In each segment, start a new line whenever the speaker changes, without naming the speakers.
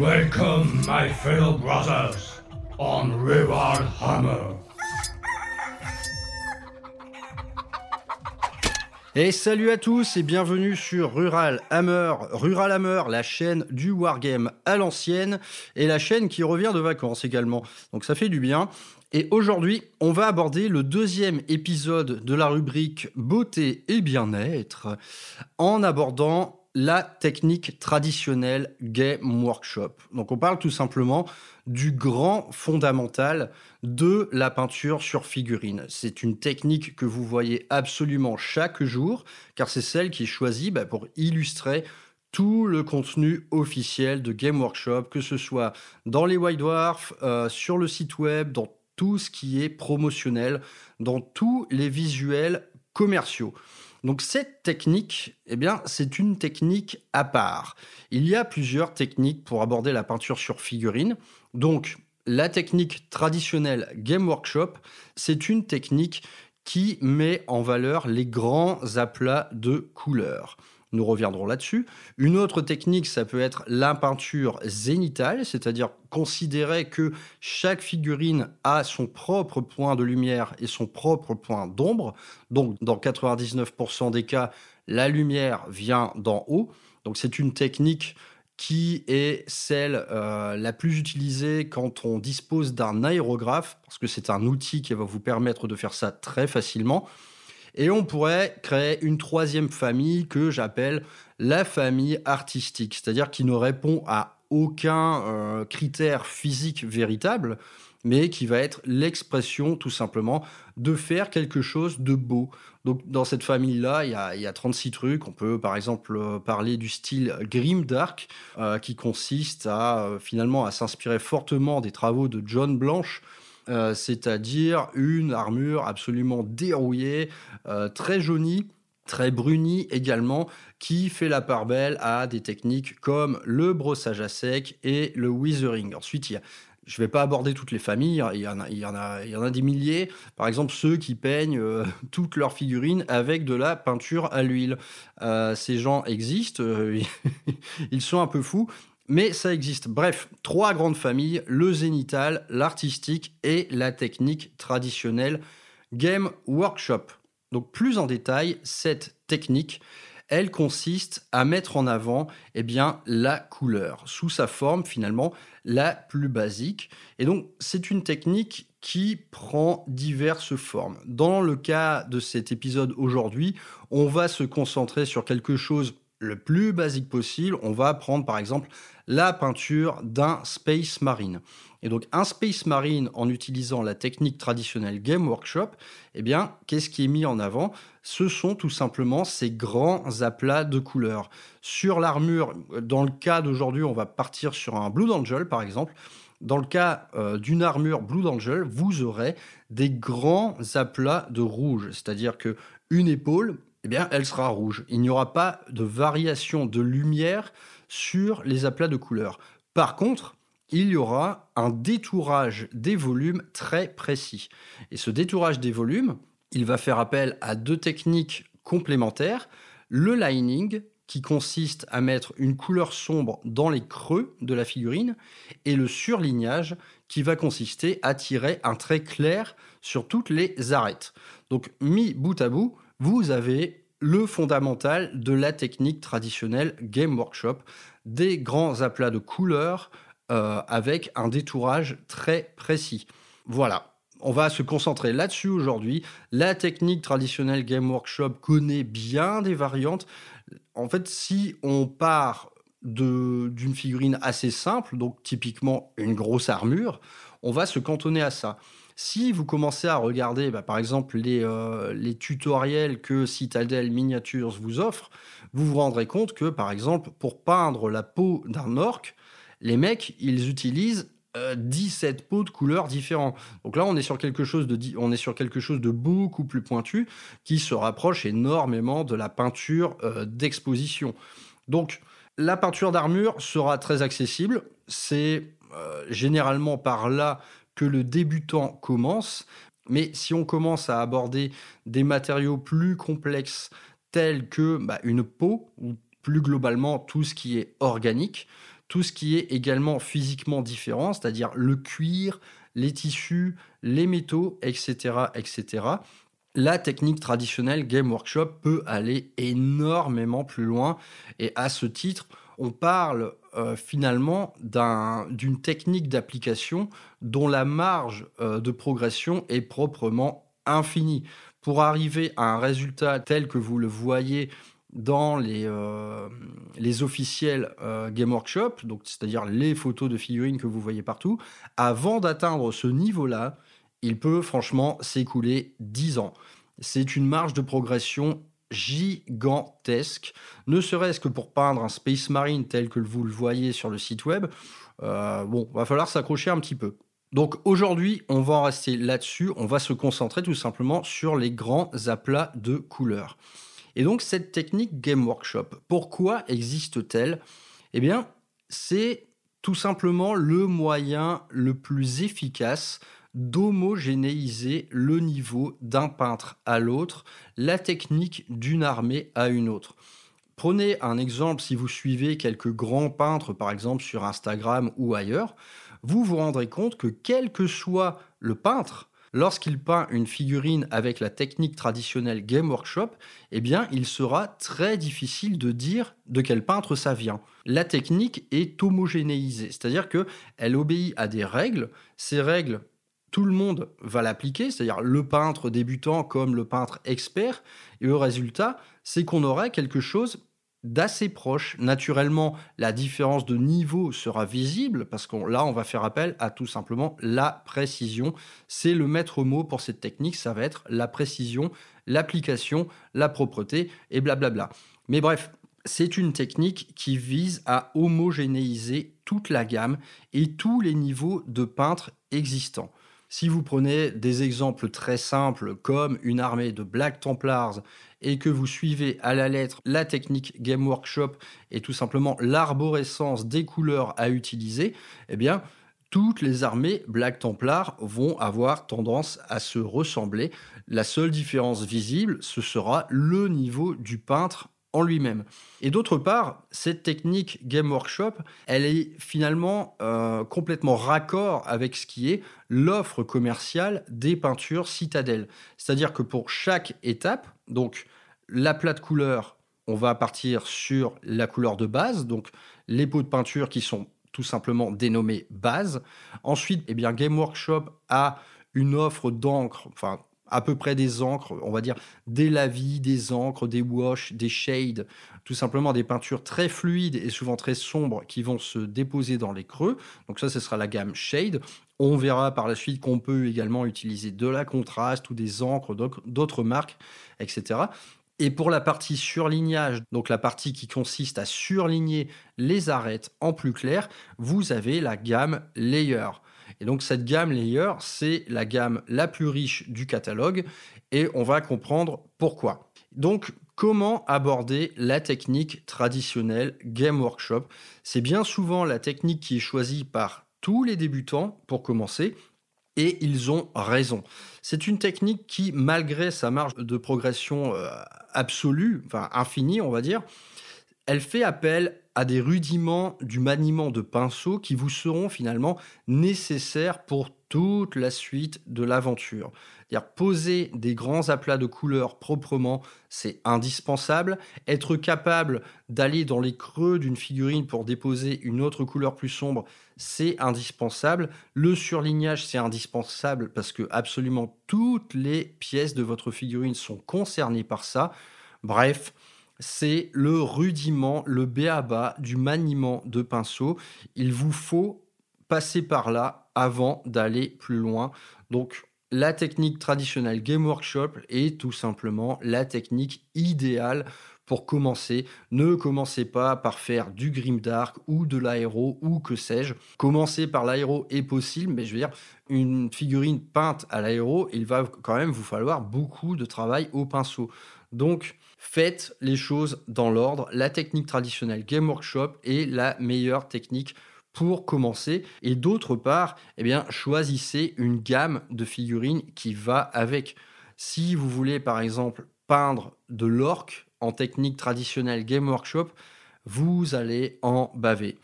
Welcome, my fellow brothers, on Rural Hammer.
Et salut à tous et bienvenue sur Rural Hammer. Rural Hammer, la chaîne du wargame à l'ancienne et la chaîne qui revient de vacances également. Donc ça fait du bien. Et aujourd'hui, on va aborder le deuxième épisode de la rubrique beauté et bien-être en abordant la technique traditionnelle Game Workshop. Donc on parle tout simplement du grand fondamental de la peinture sur figurine. C'est une technique que vous voyez absolument chaque jour, car c'est celle qui est choisie bah, pour illustrer tout le contenu officiel de Game Workshop, que ce soit dans les White Dwarfs, euh, sur le site web, dans tout ce qui est promotionnel, dans tous les visuels commerciaux. Donc cette technique, eh bien, c'est une technique à part. Il y a plusieurs techniques pour aborder la peinture sur figurine. Donc la technique traditionnelle Game Workshop, c'est une technique qui met en valeur les grands aplats de couleurs. Nous reviendrons là-dessus. Une autre technique, ça peut être la peinture zénitale, c'est-à-dire considérer que chaque figurine a son propre point de lumière et son propre point d'ombre. Donc, dans 99% des cas, la lumière vient d'en haut. Donc, c'est une technique qui est celle euh, la plus utilisée quand on dispose d'un aérographe, parce que c'est un outil qui va vous permettre de faire ça très facilement. Et on pourrait créer une troisième famille que j'appelle la famille artistique, c'est-à-dire qui ne répond à aucun euh, critère physique véritable, mais qui va être l'expression tout simplement de faire quelque chose de beau. Donc dans cette famille-là, il y a, 36 trucs. On peut par exemple euh, parler du style Grim Dark, euh, qui consiste à finalement à s'inspirer fortement des travaux de John Blanche, euh, c'est-à-dire une armure absolument dérouillée, euh, très jaunie, très brunie également, qui fait la part belle à des techniques comme le brossage à sec et le withering. Ensuite, il je ne vais pas aborder toutes les familles, y, a, y a, il y en a des milliers. Par exemple, ceux qui peignent euh, toutes leurs figurines avec de la peinture à l'huile. ces gens existent, ils sont un peu fous, mais ça existe. Bref, trois grandes familles, le zénital, l'artistique et la technique traditionnelle Game Workshop. Donc plus en détail, cette technique, elle consiste à mettre en avant eh bien, la couleur sous sa forme finalement la plus basique. Et donc c'est une technique qui prend diverses formes. Dans le cas de cet épisode aujourd'hui, on va se concentrer sur quelque chose le plus basique possible. On va prendre par exemple la peinture d'un Space Marine. Et donc un Space Marine en utilisant la technique traditionnelle Game Workshop, eh bien, qu'est-ce qui est mis en avant? Ce sont tout simplement ces grands aplats de couleurs. Sur l'armure, dans le cas d'aujourd'hui, on va partir sur un Blue Angel par exemple. Dans le cas euh, d'une armure Blue Angel, vous aurez des grands aplats de rouge, c'est-à-dire que une épaule, eh elle sera rouge. Il n'y aura pas de variation de lumière sur les aplats de couleurs. Par contre, il y aura un détourage des volumes très précis. Et ce détourage des volumes, il va faire appel à deux techniques complémentaires. Le lining, qui consiste à mettre une couleur sombre dans les creux de la figurine, et le surlignage, qui va consister à tirer un trait clair sur toutes les arêtes. Donc, mis bout à bout, vous avez le fondamental de la technique traditionnelle Game Workshop, des grands aplats de couleurs euh, avec un détourage très précis. Voilà, on va se concentrer là-dessus aujourd'hui. La technique traditionnelle Game Workshop connaît bien des variantes. En fait, si on part d'une figurine assez simple, donc typiquement une grosse armure, on va se cantonner à ça. Si vous commencez à regarder, bah, par exemple, euh, les, tutoriels que Citadel Miniatures vous offre, vous vous rendrez compte que, par exemple, pour peindre la peau d'un orc, les mecs, ils utilisent 17 euh, peaux de couleurs différentes. Donc là, on est sur quelque chose de, on est sur quelque chose de beaucoup plus pointu qui se rapproche énormément de la peinture euh, d'exposition. Donc, la peinture d'armure sera très accessible. C'est généralement par là que le débutant commence. Mais si on commence à aborder des matériaux plus complexes tels que bah, une peau, ou plus globalement tout ce qui est organique, tout ce qui est également physiquement différent, c'est-à-dire le cuir, les tissus, les métaux, etc., etc., la technique traditionnelle Game Workshop peut aller énormément plus loin. Et à ce titre, on parle euh, finalement d'une technique d'application dont la marge euh, de progression est proprement infinie. Pour arriver à un résultat tel que vous le voyez dans les, euh, officiels Game Workshop, c'est-à-dire les photos de figurines que vous voyez partout, avant d'atteindre ce niveau-là, il peut franchement s'écouler 10 ans. C'est une marge de progression gigantesque, ne serait-ce que pour peindre un Space Marine tel que vous le voyez sur le site web. Euh, bon, va falloir s'accrocher un petit peu. Donc aujourd'hui, on va en rester là-dessus. On va se concentrer tout simplement sur les grands aplats de couleurs. Et donc cette technique Game Workshop, pourquoi existe-t-elle? Eh bien, c'est tout simplement le moyen le plus efficace d'homogénéiser le niveau d'un peintre à l'autre, la technique d'une armée à une autre. Prenez un exemple si vous suivez quelques grands peintres, par exemple sur Instagram ou ailleurs, vous vous rendrez compte que quel que soit le peintre, Lorsqu'il peint une figurine avec la technique traditionnelle Game Workshop, eh bien, il sera très difficile de dire de quel peintre ça vient. La technique est homogénéisée, c'est-à-dire que elle obéit à des règles. Ces règles, tout le monde va l'appliquer, c'est-à-dire le peintre débutant comme le peintre expert. Et le résultat, c'est qu'on aurait quelque chose d'assez proche. Naturellement, la différence de niveau sera visible parce que là, on va faire appel à tout simplement la précision. C'est le maître mot pour cette technique, ça va être la précision, l'application, la propreté et blablabla. Mais bref, c'est une technique qui vise à homogénéiser toute la gamme et tous les niveaux de peintres existants. Si vous prenez des exemples très simples comme une armée de Black Templars et que vous suivez à la lettre la technique Game Workshop et tout simplement l'arborescence des couleurs à utiliser, eh bien, toutes les armées Black Templar vont avoir tendance à se ressembler. La seule différence visible, ce sera le niveau du peintre en lui-même. Et d'autre part, cette technique Game Workshop, elle est finalement euh, complètement raccord avec ce qui est l'offre commerciale des peintures citadelles. C'est-à-dire que pour chaque étape, donc la plate couleur, on va partir sur la couleur de base, donc les pots de peinture qui sont tout simplement dénommés base. Ensuite, eh bien, Game Workshop a une offre d'encre, enfin à peu près des encres, on va dire des lavis, des encres, des wash, des shades, tout simplement des peintures très fluides et souvent très sombres qui vont se déposer dans les creux. Donc ça, ce sera la gamme shade. On verra par la suite qu'on peut également utiliser de la contraste ou des encres d'autres marques, etc. Et pour la partie surlignage, donc la partie qui consiste à surligner les arêtes en plus clair, vous avez la gamme layer. Et donc cette gamme layer, c'est la gamme la plus riche du catalogue et on va comprendre pourquoi. Donc comment aborder la technique traditionnelle Game Workshop? C'est bien souvent la technique qui est choisie par tous les débutants pour commencer et ils ont raison. C'est une technique qui, malgré sa marge de progression euh, absolue, enfin infinie, on va dire, elle fait appel à des rudiments du maniement de pinceau qui vous seront finalement nécessaires pour toute la suite de l'aventure. Poser des grands aplats de couleurs proprement, c'est indispensable. Être capable d'aller dans les creux d'une figurine pour déposer une autre couleur plus sombre, c'est indispensable. Le surlignage, c'est indispensable parce que absolument toutes les pièces de votre figurine sont concernées par ça. Bref, c'est le rudiment, le béaba du maniement de pinceau. Il vous faut passer par là avant d'aller plus loin. Donc, la technique traditionnelle Game Workshop est tout simplement la technique idéale pour commencer. Ne commencez pas par faire du grimdark ou de l'aéro ou que sais-je. Commencer par l'aéro est possible, mais je veux dire, une figurine peinte à l'aéro, il va quand même vous falloir beaucoup de travail au pinceau. Donc, faites les choses dans l'ordre. La technique traditionnelle Game Workshop est la meilleure technique pour commencer. Et d'autre part, eh choisissez une gamme de figurines qui va avec. Si vous voulez, par exemple, peindre de l'orque en technique traditionnelle Game Workshop, vous allez en baver.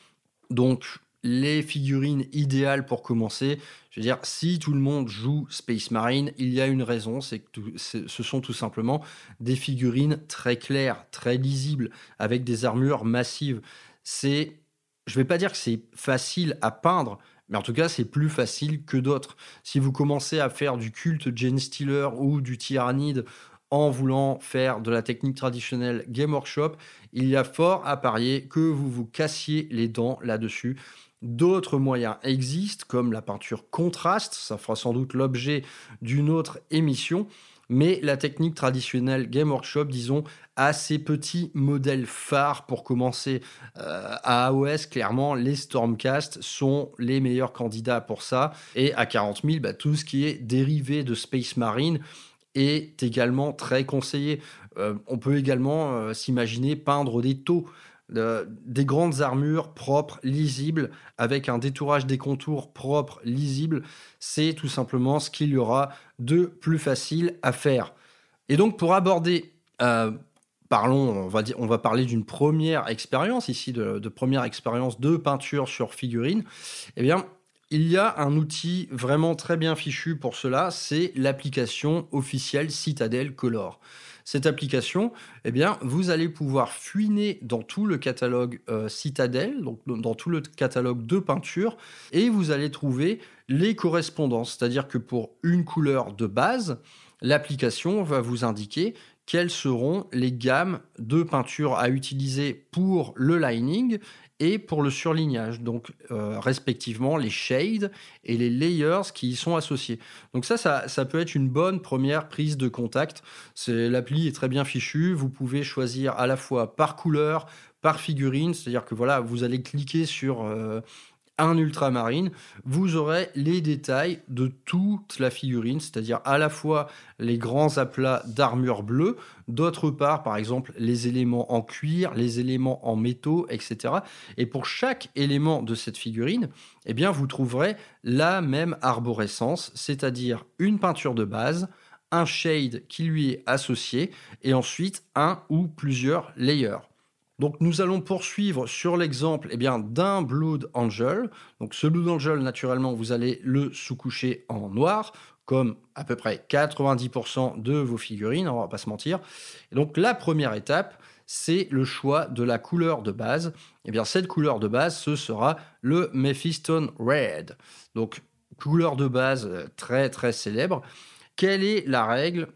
Donc, les figurines idéales pour commencer, je veux dire, si tout le monde joue Space Marine, il y a une raison, c'est que ce sont tout simplement des figurines très claires, très lisibles, avec des armures massives. C'est, je vais pas dire que c'est facile à peindre, mais en tout cas, c'est plus facile que d'autres. Si vous commencez à faire du culte Jane Steeler ou du Tyrannide en voulant faire de la technique traditionnelle Game Workshop, il y a fort à parier que vous vous cassiez les dents là-dessus. D'autres moyens existent, comme la peinture contraste, ça fera sans doute l'objet d'une autre émission, mais la technique traditionnelle Game Workshop, disons, a ses petits modèles phares pour commencer. Euh, à AOS, clairement, les Stormcast sont les meilleurs candidats pour ça. Et à 40 000, bah, tout ce qui est dérivé de Space Marine est également très conseillé. Euh, on peut également euh, s'imaginer peindre des taux des grandes armures propres, lisibles, avec un détourage des contours propre, lisible, c'est tout simplement ce qu'il y aura de plus facile à faire. Et donc pour aborder, euh, parlons, on va, dire, on va parler d'une première expérience ici, de, de, première expérience de peinture sur figurine, eh bien il y a un outil vraiment très bien fichu pour cela, c'est l'application officielle Citadel Color cette application, eh bien, vous allez pouvoir fuiner dans tout le catalogue euh, Citadel, donc dans tout le catalogue de peinture, et vous allez trouver les correspondances. C'est-à-dire que pour une couleur de base, l'application va vous indiquer quelles seront les gammes de peinture à utiliser pour le lining et pour le surlignage, donc euh, respectivement les shades et les layers qui y sont associés. Donc ça, ça, peut être une bonne première prise de contact. L'appli est très bien fichue. Vous pouvez choisir à la fois par couleur, par figurine, c'est-à-dire que voilà, vous allez cliquer sur euh, un ultramarine, vous aurez les détails de toute la figurine, c'est-à-dire à la fois les grands aplats d'armure bleue, d'autre part, par exemple, les éléments en cuir, les éléments en métaux, etc. Et pour chaque élément de cette figurine, eh bien, vous trouverez la même arborescence, c'est-à-dire une peinture de base, un shade qui lui est associé, et ensuite un ou plusieurs layers. Donc nous allons poursuivre sur l'exemple eh d'un Blood Angel. Donc ce Blood Angel, naturellement, vous allez le sous-coucher en noir, comme à peu près 90% de vos figurines, on va pas se mentir. Donc la première étape, c'est le choix de la couleur de base. Et eh bien cette couleur de base, ce sera le Mephiston Red. Donc couleur de base euh, très très célèbre. Quelle est la règle?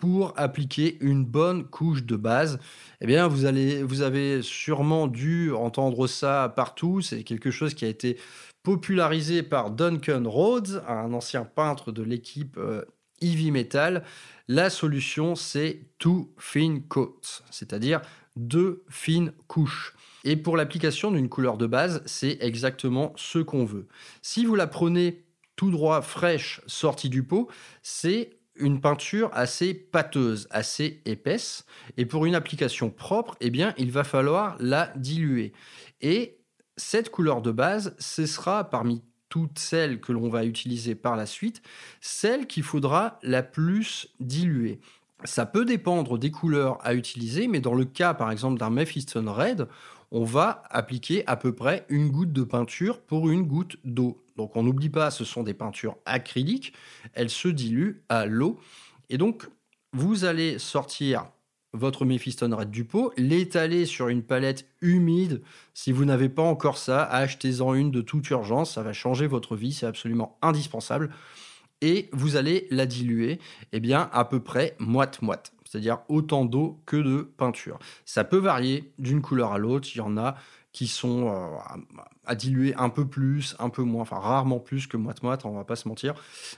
Pour appliquer une bonne couche de base. Eh bien, vous, allez, vous avez sûrement dû entendre ça partout. C'est quelque chose qui a été popularisé par Duncan Rhodes, un ancien peintre de l'équipe euh, Metal. La solution, c'est two thin coats, c'est-à-dire deux fines couches. Et pour l'application d'une couleur de base, c'est exactement ce qu'on veut. Si vous la prenez tout droit fraîche sortie du pot, c'est une peinture assez pâteuse, assez épaisse. Et pour une application propre, eh bien, il va falloir la diluer. Et cette couleur de base, ce sera parmi toutes celles que l'on va utiliser par la suite, celle qu'il faudra la plus diluer. Ça peut dépendre des couleurs à utiliser, mais dans le cas par exemple d'un Mephiston Red, on va appliquer à peu près une goutte de peinture pour une goutte d'eau. Donc on n'oublie pas, ce sont des peintures acryliques, elles se diluent à l'eau. Et donc vous allez sortir votre Mephiston Red du pot, l'étaler sur une palette humide. Si vous n'avez pas encore ça, achetez-en une de toute urgence, ça va changer votre vie, c'est absolument indispensable. Et vous allez la diluer, eh bien, à peu près moite-moite c'est-à-dire autant d'eau que de peinture. Ça peut varier d'une couleur à l'autre, il y en a qui sont euh, à, diluer un peu plus, un peu moins, enfin rarement plus que moite-moite, on va pas se mentir.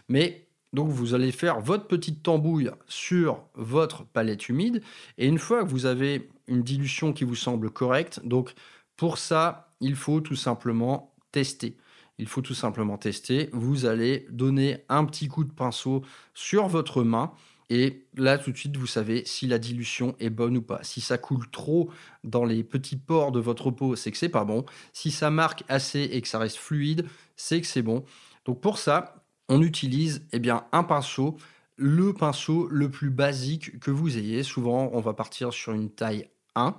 Mais donc vous allez faire votre petite tambouille sur votre palette humide, et une fois que vous avez une dilution qui vous semble correcte, donc pour ça, il faut tout simplement tester. Il faut tout simplement tester. Vous allez donner un petit coup de pinceau sur votre main et là, tout de suite, vous savez si la dilution est bonne ou pas. Si ça coule trop dans les petits pores de votre peau, c'est que c'est pas bon. Si ça marque assez et que ça reste fluide, c'est que c'est bon. Donc pour ça, on utilise eh bien, un pinceau, le pinceau le plus basique que vous ayez. Souvent, on va partir sur une taille 1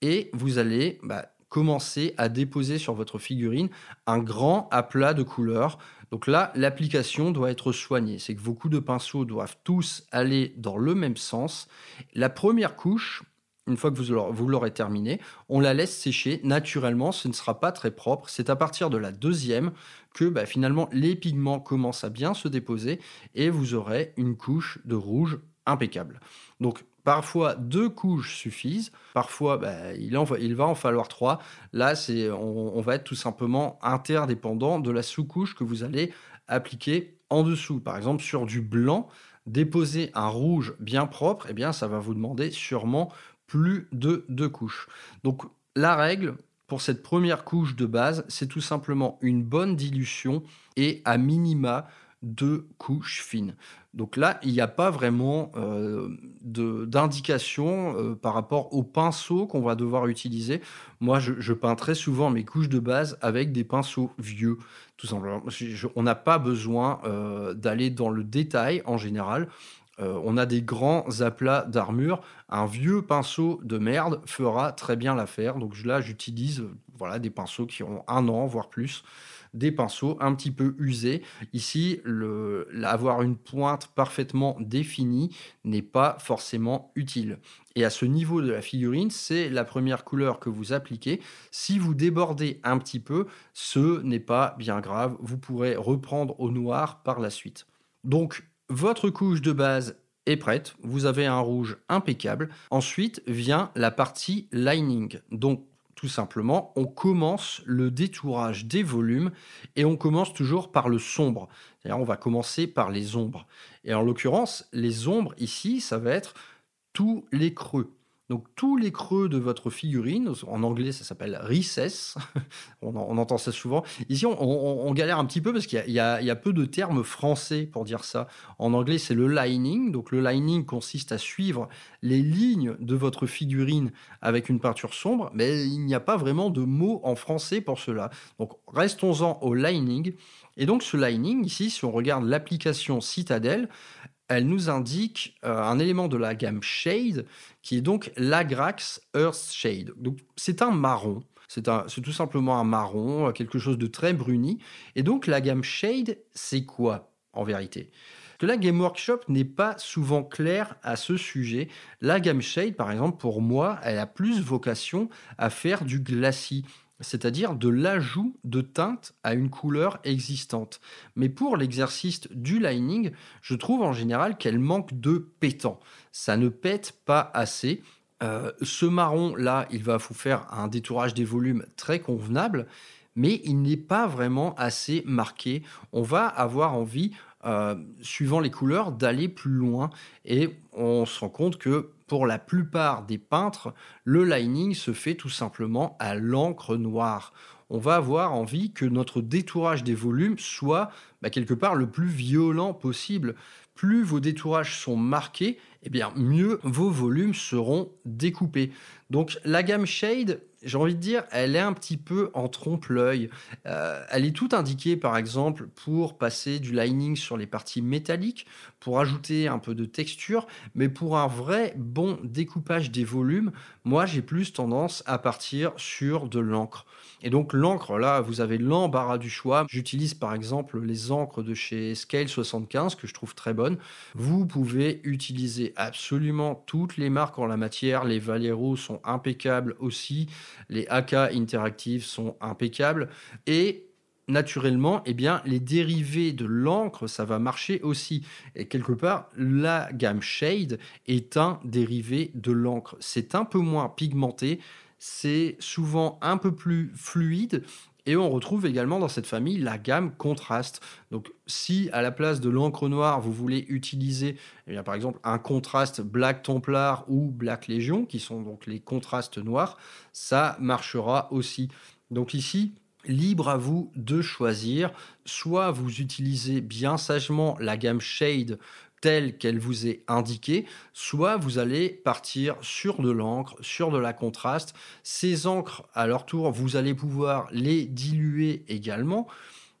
et vous allez bah, commencer à déposer sur votre figurine un grand aplat de couleurs. Donc là, l'application doit être soignée. C'est que vos coups de pinceau doivent tous aller dans le même sens. La première couche, une fois que vous l'aurez terminé, on la laisse sécher naturellement, ce ne sera pas très propre. C'est à partir de la deuxième que bah, finalement les pigments commencent à bien se déposer et vous aurez une couche de rouge impeccable. Donc parfois deux couches suffisent, parfois bah, il, va en falloir trois. Là, on, on va être tout simplement interdépendant de la sous-couche que vous allez appliquer en dessous. Par exemple, sur du blanc, déposer un rouge bien propre, eh bien, ça va vous demander sûrement plus de deux couches. Donc la règle pour cette première couche de base, c'est tout simplement une bonne dilution et à minima deux couches fines. Donc là, il n'y a pas vraiment euh, d'indication euh, par rapport au pinceau qu'on va devoir utiliser. Moi, je, peins très souvent mes couches de base avec des pinceaux vieux, tout simplement. on n'a pas besoin euh, d'aller dans le détail en général. On a des grands aplats d'armure. Un vieux pinceau de merde fera très bien l'affaire. Donc là, j'utilise voilà, des pinceaux qui ont un an, voire plus. Des pinceaux un petit peu usés. Ici, avoir une pointe parfaitement définie n'est pas forcément utile. Et à ce niveau de la figurine, c'est la première couleur que vous appliquez. Si vous débordez un petit peu, ce n'est pas bien grave. Vous pourrez reprendre au noir par la suite. Donc, votre couche de base est prête, vous avez un rouge impeccable. Ensuite vient la partie lining. Donc tout simplement, on commence le détourage des volumes et on commence toujours par le sombre. on va commencer par les ombres. Et en l'occurrence, les ombres ici, ça va être tous les creux. Donc tous les creux de votre figurine, en anglais ça s'appelle recess, on, entend ça souvent. Ici on, galère un petit peu parce qu'il y, a peu de termes français pour dire ça. En anglais c'est le lining, donc le lining consiste à suivre les lignes de votre figurine avec une peinture sombre, mais il n'y a pas vraiment de mot en français pour cela. Donc restons-en au lining. Et donc ce lining, ici, si on regarde l'application Citadel, elle nous indique euh, un élément de la gamme Shade qui est donc l'Agrax Earth Shade. Donc c'est un marron. C'est tout simplement un marron, euh, quelque chose de très bruni. Et donc la gamme Shade, c'est quoi en vérité? Que la Game Workshop n'est pas souvent claire à ce sujet. La gamme Shade, par exemple, pour moi, elle a plus vocation à faire du glacis c'est-à-dire de l'ajout de teinte à une couleur existante. Mais pour l'exercice du lining, je trouve en général qu'elle manque de pétant. Ça ne pète pas assez. Euh, ce marron-là, il va vous faire un détourage des volumes très convenable, mais il n'est pas vraiment assez marqué. On va avoir envie, euh, suivant les couleurs, d'aller plus loin et on se rend compte que pour la plupart des peintres, le lining se fait tout simplement à l'encre noire. On va avoir envie que notre détourage des volumes soit bah, quelque part le plus violent possible. Plus vos détourages sont marqués, eh bien mieux vos volumes seront découpés. Donc la gamme Shade, j'ai envie de dire, elle est un petit peu en trompe-l'œil. Euh, elle est toute indiquée, par exemple, pour passer du lining sur les parties métalliques, pour ajouter un peu de texture, mais pour un vrai bon découpage des volumes, moi j'ai plus tendance à partir sur de l'encre. Et donc l'encre, là, vous avez l'embarras du choix. J'utilise par exemple les encres de chez Scale 75 que je trouve très bonnes. Vous pouvez utiliser absolument toutes les marques en la matière. Les Valero sont impeccables aussi. Les AK Interactive sont impeccables. Et naturellement, eh bien, les dérivés de l'encre, ça va marcher aussi. Et quelque part, la gamme Shade est un dérivé de l'encre. C'est un peu moins pigmenté, c'est souvent un peu plus fluide. Et on retrouve également dans cette famille la gamme contraste. Donc si à la place de l'encre noire, vous voulez utiliser eh par exemple un contraste Black Templar ou Black Legion, qui sont donc les contrastes noirs, ça marchera aussi. Donc ici, libre à vous de choisir. Soit vous utilisez bien sagement la gamme Shade telle qu'elle vous est indiquée, soit vous allez partir sur de l'encre, sur de la contraste. Ces encres, à leur tour, vous allez pouvoir les diluer également.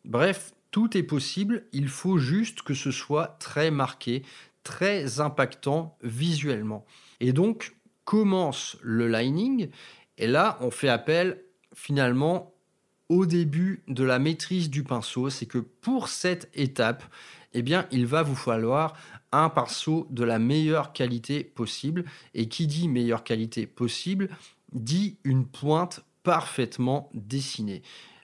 Bref, tout est possible, il faut juste que ce soit très marqué, très impactant visuellement. Et donc commence le lining, et là on fait appel finalement au début de la maîtrise du pinceau, c'est que pour cette étape, eh bien, il va vous falloir un pinceau de la meilleure qualité possible. Et qui dit meilleure qualité possible, dit une pointe parfaitement dessinée.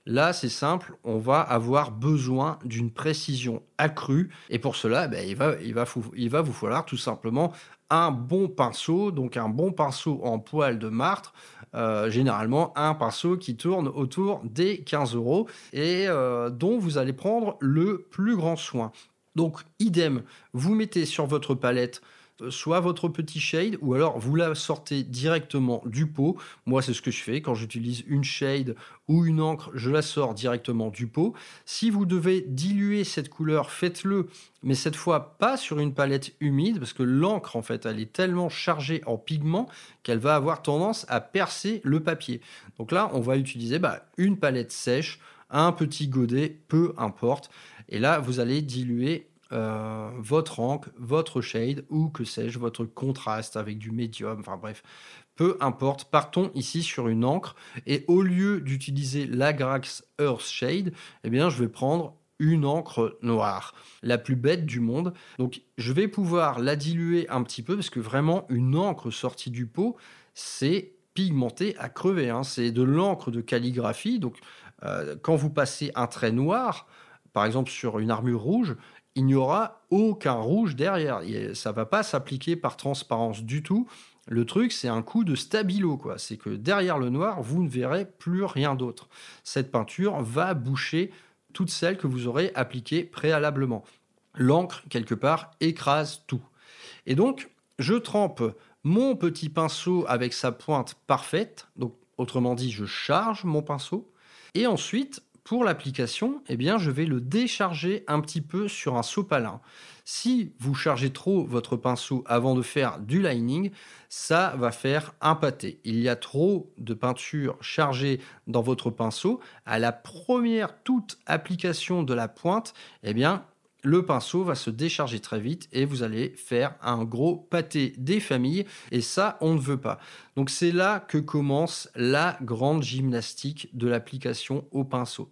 Là, c'est simple, on va avoir besoin d'une précision accrue. Et pour cela, ben, il, va, il, va, vous falloir tout simplement un bon pinceau, donc un bon pinceau en poil de martre, euh, généralement un pinceau qui tourne autour des 15 euros et euh, dont vous allez prendre le plus grand soin. Donc, idem, vous mettez sur votre palette soit votre petit shade ou alors vous la sortez directement du pot. Moi, c'est ce que je fais quand j'utilise une shade ou une encre, je la sors directement du pot. Si vous devez diluer cette couleur, faites-le, mais cette fois pas sur une palette humide parce que l'encre en fait, elle est tellement chargée en pigments qu'elle va avoir tendance à percer le papier. Donc là, on va utiliser bah, une palette sèche, un petit godet, peu importe. Et là, vous allez diluer euh, votre encre, votre shade ou que sais-je, votre contraste avec du médium, enfin bref, peu importe. Partons ici sur une encre et au lieu d'utiliser l'Agrax Earth Shade, eh bien je vais prendre une encre noire, la plus bête du monde. Donc je vais pouvoir la diluer un petit peu parce que vraiment une encre sortie du pot, c'est pigmenté à crever. Hein. C'est de l'encre de calligraphie. Donc euh, quand vous passez un trait noir, par exemple sur une armure rouge, il n'y aura aucun rouge derrière. Ça va pas s'appliquer par transparence du tout. Le truc, c'est un coup de stabilo, quoi. C'est que derrière le noir, vous ne verrez plus rien d'autre. Cette peinture va boucher toutes celles que vous aurez appliquées préalablement. L'encre, quelque part, écrase tout. Et donc, je trempe mon petit pinceau avec sa pointe parfaite. Donc, autrement dit, je charge mon pinceau. Et ensuite, pour l'application, eh bien, je vais le décharger un petit peu sur un sopalin. Si vous chargez trop votre pinceau avant de faire du lining, ça va faire un pâté. Il y a trop de peinture chargée dans votre pinceau. À la première toute application de la pointe, eh bien, le pinceau va se décharger très vite et vous allez faire un gros pâté des familles et ça on ne veut pas. Donc c'est là que commence la grande gymnastique de l'application au pinceau.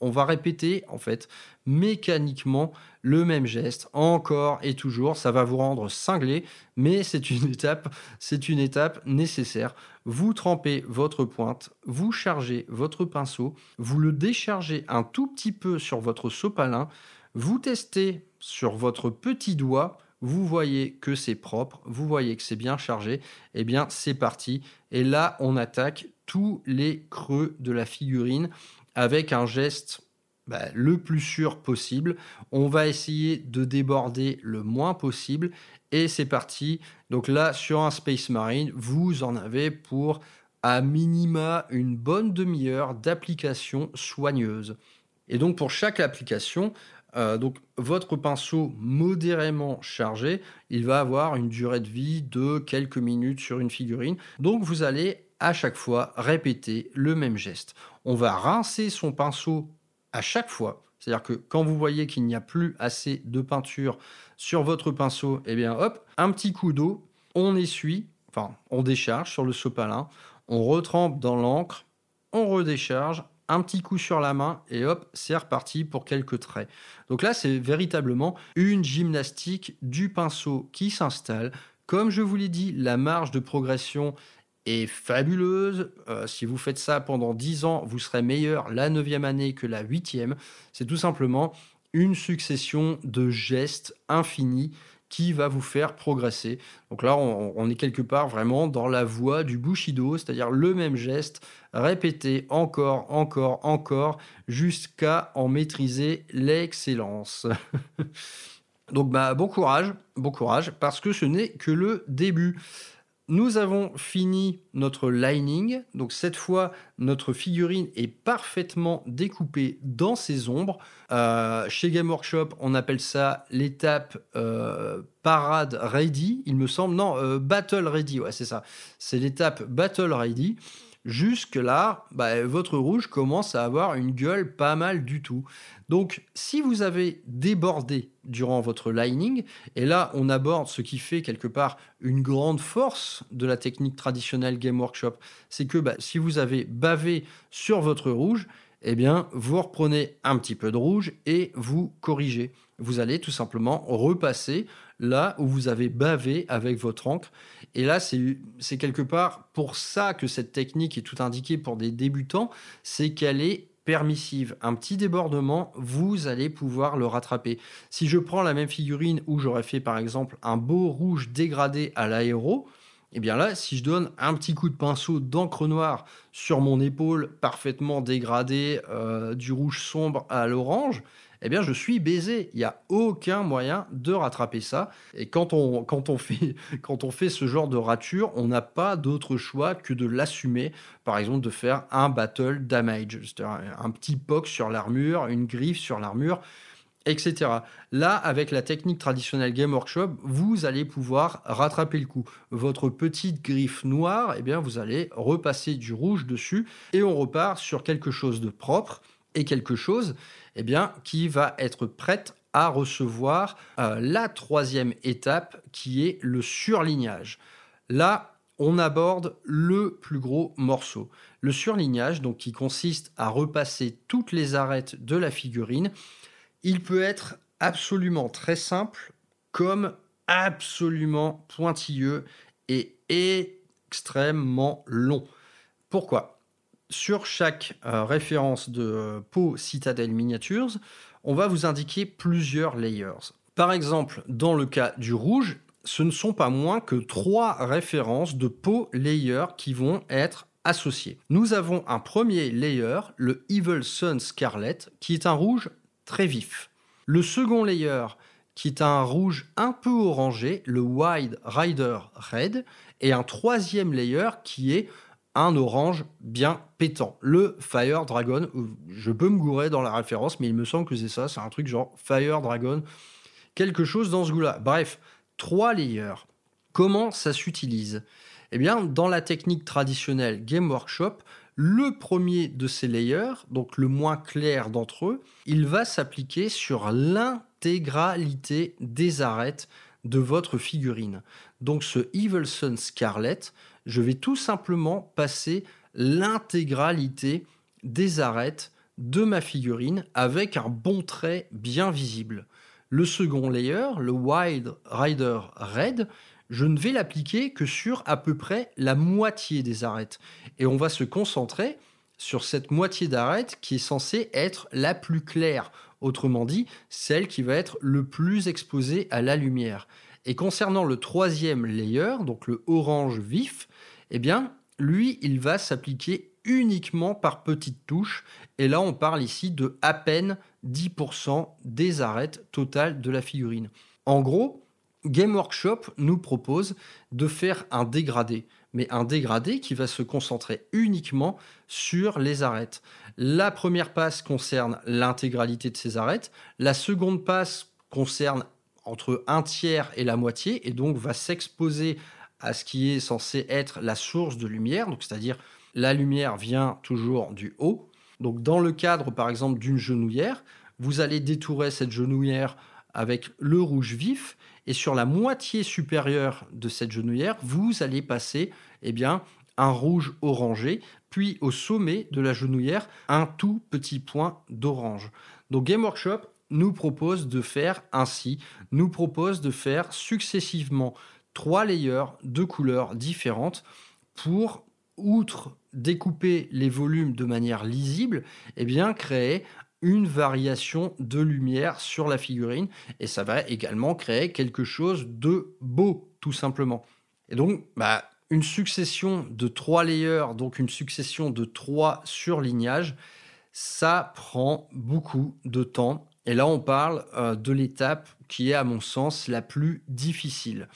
On va répéter en fait mécaniquement le même geste encore et toujours, ça va vous rendre cinglé mais c'est une étape, c'est une étape nécessaire. Vous trempez votre pointe, vous chargez votre pinceau, vous le déchargez un tout petit peu sur votre sopalin vous testez sur votre petit doigt, vous voyez que c'est propre, vous voyez que c'est bien chargé, et eh bien c'est parti. Et là, on attaque tous les creux de la figurine avec un geste bah, le plus sûr possible. On va essayer de déborder le moins possible et c'est parti. Donc là, sur un Space Marine, vous en avez pour à minima une bonne demi-heure d'application soigneuse. Et donc pour chaque application, euh, donc votre pinceau modérément chargé, il va avoir une durée de vie de quelques minutes sur une figurine. Donc vous allez à chaque fois répéter le même geste. On va rincer son pinceau à chaque fois. C'est-à-dire que quand vous voyez qu'il n'y a plus assez de peinture sur votre pinceau, eh bien hop, un petit coup d'eau, on essuie, enfin on décharge sur le sopalin, on retrempe dans l'encre, on redécharge, un petit coup sur la main et hop, c'est reparti pour quelques traits. Donc là, c'est véritablement une gymnastique du pinceau qui s'installe. Comme je vous l'ai dit, la marge de progression est fabuleuse. Euh, si vous faites ça pendant 10 ans, vous serez meilleur la 9e année que la 8e. C'est tout simplement une succession de gestes infinis qui va vous faire progresser. Donc là, on, est quelque part vraiment dans la voie du Bushido, c'est-à-dire le même geste répété encore, encore, encore, jusqu'à en maîtriser l'excellence. Donc bah, bon courage, bon courage, parce que ce n'est que le début. Nous avons fini notre lining. Donc cette fois, notre figurine est parfaitement découpée dans ses ombres. Euh, chez Game Workshop, on appelle ça l'étape euh, parade ready, il me semble. Non, euh, battle ready, ouais, c'est ça. C'est l'étape battle ready. Jusque-là, bah, votre rouge commence à avoir une gueule pas mal du tout. Donc, si vous avez débordé durant votre lining, et là, on aborde ce qui fait quelque part une grande force de la technique traditionnelle Game Workshop, c'est que bah, si vous avez bavé sur votre rouge, eh bien, vous reprenez un petit peu de rouge et vous corrigez. Vous allez tout simplement repasser là où vous avez bavé avec votre encre. Et là, c'est quelque part pour ça que cette technique est tout indiquée pour des débutants, c'est qu'elle est permissive. Un petit débordement, vous allez pouvoir le rattraper. Si je prends la même figurine où j'aurais fait par exemple un beau rouge dégradé à l'aéro, et eh bien là, si je donne un petit coup de pinceau d'encre noire sur mon épaule parfaitement dégradé euh, du rouge sombre à l'orange, eh bien je suis baisé. Il n'y a aucun moyen de rattraper ça. Et quand on, fait ce genre de rature, on n'a pas d'autre choix que de l'assumer. Par exemple, de faire un battle damage, c'est-à-dire un petit poke sur l'armure, une griffe sur l'armure etc. Là, avec la technique traditionnelle Game Workshop, vous allez pouvoir rattraper le coup. Votre petite griffe noire, eh bien, vous allez repasser du rouge dessus et on repart sur quelque chose de propre quelque chose eh bien, qui va être prête à recevoir euh, la troisième étape qui est le surlignage. Là, on aborde le plus gros morceau. Le surlignage, donc qui consiste à repasser toutes les arêtes de la figurine, il peut être absolument très simple comme absolument pointilleux et extrêmement long. Pourquoi? Sur chaque euh, référence de euh, Citadel Miniatures, on va vous indiquer plusieurs layers. Par exemple, dans le cas du rouge, ce ne sont pas moins que trois références de peau layer qui vont être associées. Nous avons un premier layer, le Evil Sun Scarlet, qui est un rouge très vif. Le second layer, qui est un rouge un peu orangé, le Wide Rider Red. Et un troisième layer qui est un orange bien pétant. Le Fire Dragon, je peux me gourer dans la référence, mais il me semble que c'est ça, c'est un truc genre Fire Dragon, quelque chose dans ce goût-là. Bref, trois layers. Comment ça s'utilise? Eh bien, dans la technique traditionnelle Game Workshop, le premier de ces layers, donc le moins clair d'entre eux, il va s'appliquer sur l'intégralité des arêtes de votre figurine. Donc ce Evil Sun Scarlet, je vais tout simplement passer l'intégralité des arêtes de ma figurine avec un bon trait bien visible. Le second layer, le Wild Rider Red, je ne vais l'appliquer que sur à peu près la moitié des arêtes. Et on va se concentrer sur cette moitié d'arête qui est censée être la plus claire, autrement dit, celle qui va être le plus exposée à la lumière. Et concernant le troisième layer, donc le orange vif, eh bien, lui, il va s'appliquer uniquement par petites touches. Et là, on parle ici de à peine 10% des arêtes totales de la figurine. En gros, Game Workshop nous propose de faire un dégradé, mais un dégradé qui va se concentrer uniquement sur les arêtes. La première passe concerne l'intégralité de ces arêtes, la seconde passe concerne entre un tiers et la moitié, et donc va s'exposer à ce qui est censé être la source de lumière, c'est-à-dire la lumière vient toujours du haut. Donc dans le cadre par exemple d'une genouillère, vous allez détourer cette genouillère avec le rouge vif et sur la moitié supérieure de cette genouillère, vous allez passer eh bien un rouge orangé, puis au sommet de la genouillère, un tout petit point d'orange. Donc Game Workshop nous propose de faire ainsi, nous propose de faire successivement trois layers de couleurs différentes pour, outre découper les volumes de manière lisible, eh bien créer une variation de lumière sur la figurine et ça va également créer quelque chose de beau tout simplement. Et donc bah, une succession de trois layers, donc une succession de trois surlignages, ça prend beaucoup de temps. Et là on parle euh, de l'étape qui est à mon sens la plus difficile.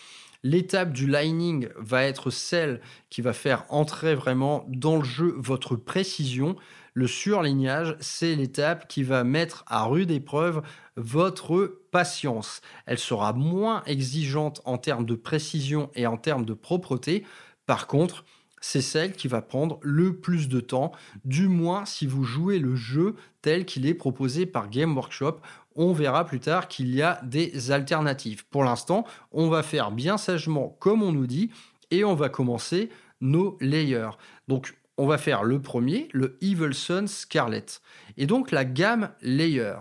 L'étape du lining va être celle qui va faire entrer vraiment dans le jeu votre précision. Le surlignage, c'est l'étape qui va mettre à rude épreuve votre patience. Elle sera moins exigeante en termes de précision et en termes de propreté. Par contre, c'est celle qui va prendre le plus de temps, du moins si vous jouez le jeu tel qu'il est proposé par Game Workshop. On verra plus tard qu'il y a des alternatives. Pour l'instant, on va faire bien sagement comme on nous dit et on va commencer nos layers. Donc, on va faire le premier, le Evil Sun Scarlet. Et donc, la gamme layer.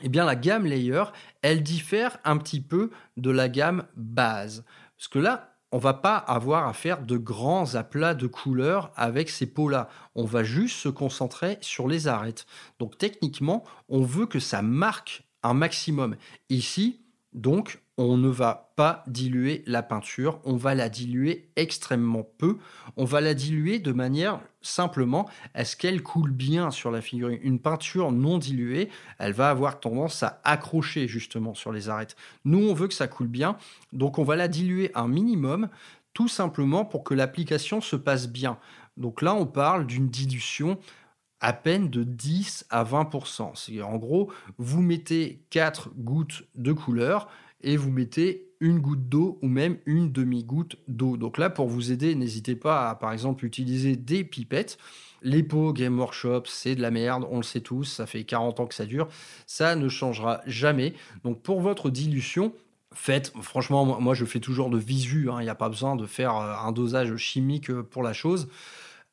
Eh bien, la gamme layer, elle diffère un petit peu de la gamme base. Parce que là, on va pas avoir à faire de grands aplats de couleurs avec ces pots-là. On va juste se concentrer sur les arêtes. Donc techniquement, on veut que ça marque un maximum. Ici, donc, on ne va pas diluer la peinture, on va la diluer extrêmement peu. On va la diluer de manière simplement à ce qu'elle coule bien sur la figurine. Une peinture non diluée, elle va avoir tendance à accrocher justement sur les arêtes. Nous, on veut que ça coule bien, donc on va la diluer un minimum, tout simplement pour que l'application se passe bien. Donc là, on parle d'une dilution à peine de 10 à 20%. En gros, vous mettez 4 gouttes de couleur et vous mettez une goutte d'eau ou même une demi-goutte d'eau. Donc là, pour vous aider, n'hésitez pas à, par exemple, utiliser des pipettes. Les pots Game Workshop, c'est de la merde, on le sait tous, ça fait 40 ans que ça dure, ça ne changera jamais. Donc pour votre dilution, faites, franchement, moi je fais toujours de visu, hein. il n'y a pas besoin de faire euh, un dosage chimique euh, pour la chose.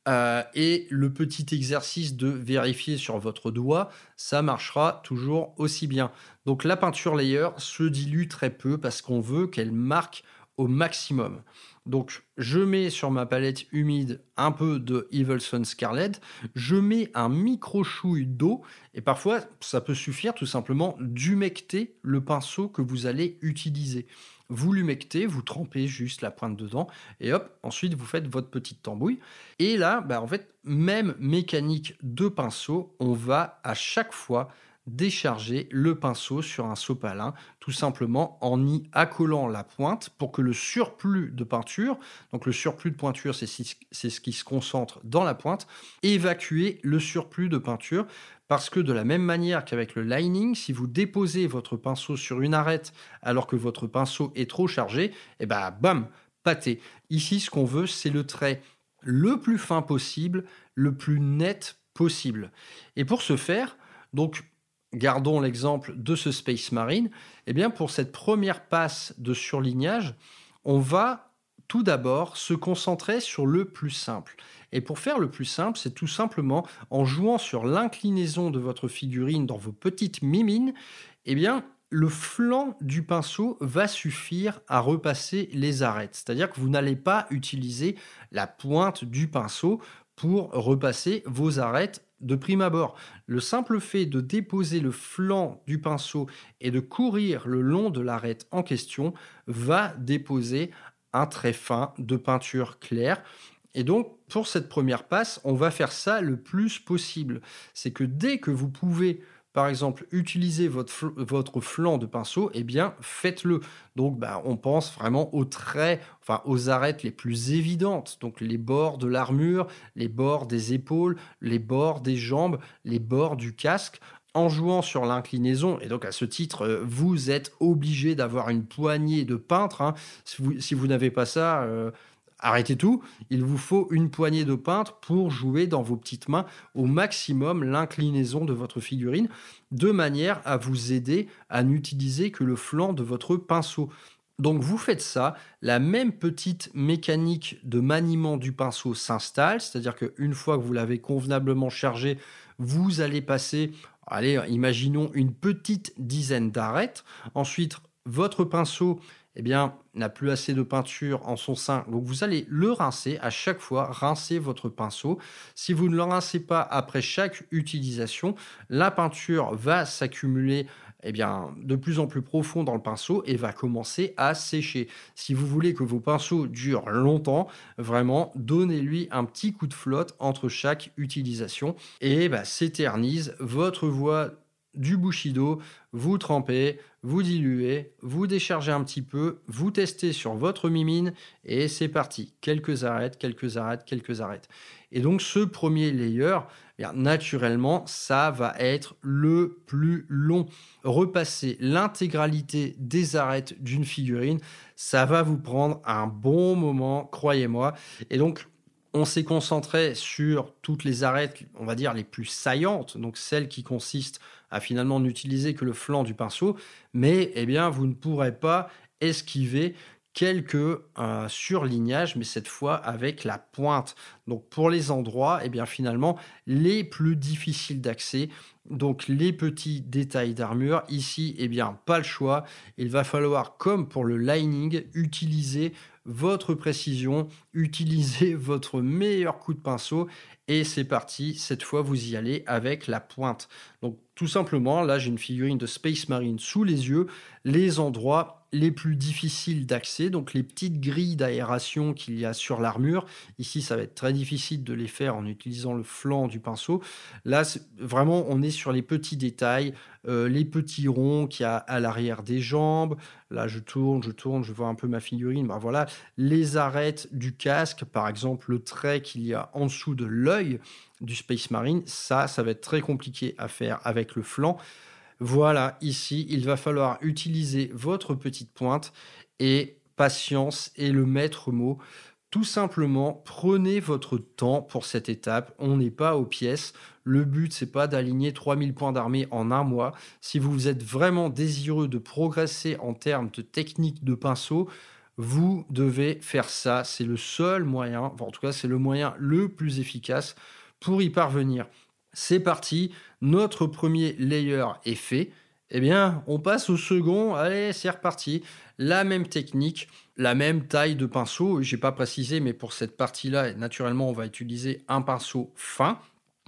Euh, et le petit exercice de vérifier sur votre doigt, ça marchera toujours aussi bien. Donc la peinture layer se dilue très peu parce qu'on veut qu'elle marque au maximum. Donc je mets sur ma palette humide un peu de Evil Sun Scarlet, je mets un micro chouille d'eau et parfois ça peut suffire tout simplement d'humecter le pinceau que vous allez utiliser vous l'humectez, vous trempez juste la pointe dedans, et hop, ensuite vous faites votre petite tambouille. Et là, bah, en fait, même mécanique de pinceau, on va à chaque fois décharger le pinceau sur un sopalin, tout simplement en y accolant la pointe pour que le surplus de peinture, donc le surplus de pointure, c'est ce qui se concentre dans la pointe, évacuer le surplus de peinture parce que de la même manière qu'avec le lining, si vous déposez votre pinceau sur une arête alors que votre pinceau est trop chargé, et eh ben bam, pâté. Ici, ce qu'on veut, c'est le trait le plus fin possible, le plus net possible. Et pour ce faire, donc gardons l'exemple de ce Space Marine, eh bien pour cette première passe de surlignage, on va tout d'abord se concentrer sur le plus simple. Et pour faire le plus simple, c'est tout simplement en jouant sur l'inclinaison de votre figurine dans vos petites mimines, eh bien, le flanc du pinceau va suffire à repasser les arêtes. C'est-à-dire que vous n'allez pas utiliser la pointe du pinceau pour repasser vos arêtes de prime abord. Le simple fait de déposer le flanc du pinceau et de courir le long de l'arête en question va déposer un trait fin de peinture claire et donc, pour cette première passe, on va faire ça le plus possible. C'est que dès que vous pouvez, par exemple, utiliser votre, votre flanc de pinceau, eh bien, faites-le. Donc, bah, on pense vraiment aux traits, enfin, aux arêtes les plus évidentes. Donc, les bords de l'armure, les bords des épaules, les bords des jambes, les bords du casque en jouant sur l'inclinaison, et donc à ce titre, euh, vous êtes obligé d'avoir une poignée de peintre. Hein. Si vous, n'avez pas ça, euh, Arrêtez tout, il vous faut une poignée de peintre pour jouer dans vos petites mains au maximum l'inclinaison de votre figurine, de manière à vous aider à n'utiliser que le flanc de votre pinceau. Donc vous faites ça, la même petite mécanique de maniement du pinceau s'installe, c'est-à-dire qu'une fois que vous l'avez convenablement chargé, vous allez passer, allez, imaginons une petite dizaine d'arêtes. Ensuite, votre pinceau eh bien, n'a plus assez de peinture en son sein. Donc, vous allez le rincer à chaque fois, rincer votre pinceau. Si vous ne le rincez pas après chaque utilisation, la peinture va s'accumuler eh bien, de plus en plus profond dans le pinceau et va commencer à sécher. Si vous voulez que vos pinceaux durent longtemps, vraiment, donnez-lui un petit coup de flotte entre chaque utilisation et bah, s'éternise votre voix du Bushido, vous trempez, vous diluez, vous déchargez un petit peu, vous testez sur votre mimine et c'est parti. Quelques arêtes, quelques arêtes, quelques arêtes. Et donc ce premier layer, eh naturellement, ça va être le plus long. Repasser l'intégralité des arêtes d'une figurine, ça va vous prendre un bon moment, croyez-moi. Et donc on s'est concentré sur toutes les arêtes, on va dire, les plus saillantes, donc celles qui consistent à finalement n'utiliser que le flanc du pinceau, mais eh bien, vous ne pourrez pas esquiver quelques euh, surlignages, mais cette fois avec la pointe. Donc pour les endroits, eh bien finalement, les plus difficiles d'accès, donc les petits détails d'armure, ici, eh bien pas le choix, il va falloir, comme pour le lining, utiliser votre précision, utiliser votre meilleur coup de pinceau et c'est parti, cette fois vous y allez avec la pointe. Donc tout simplement, là j'ai une figurine de Space Marine sous les yeux, les endroits les plus difficiles d'accès, donc les petites grilles d'aération qu'il y a sur l'armure. Ici, ça va être très difficile de les faire en utilisant le flanc du pinceau. Là, vraiment, on est sur les petits détails, euh, les petits ronds qu'il y a à l'arrière des jambes. Là, je tourne, je tourne, je vois un peu ma figurine. Ben voilà, les arêtes du casque, par exemple, le trait qu'il y a en dessous de l'œil du Space Marine, ça, ça va être très compliqué à faire avec le flanc. Voilà, ici, il va falloir utiliser votre petite pointe et patience est le maître mot. Tout simplement, prenez votre temps pour cette étape. On n'est pas aux pièces. Le but, c'est pas d'aligner 3000 points d'armée en un mois. Si vous êtes vraiment désireux de progresser en termes de technique de pinceau, vous devez faire ça. C'est le seul moyen, en tout cas, c'est le moyen le plus efficace pour y parvenir. C'est parti, notre premier layer est fait. Eh bien, on passe au second. Allez, c'est reparti. La même technique, la même taille de pinceau. J'ai pas précisé, mais pour cette partie-là, naturellement, on va utiliser un pinceau fin.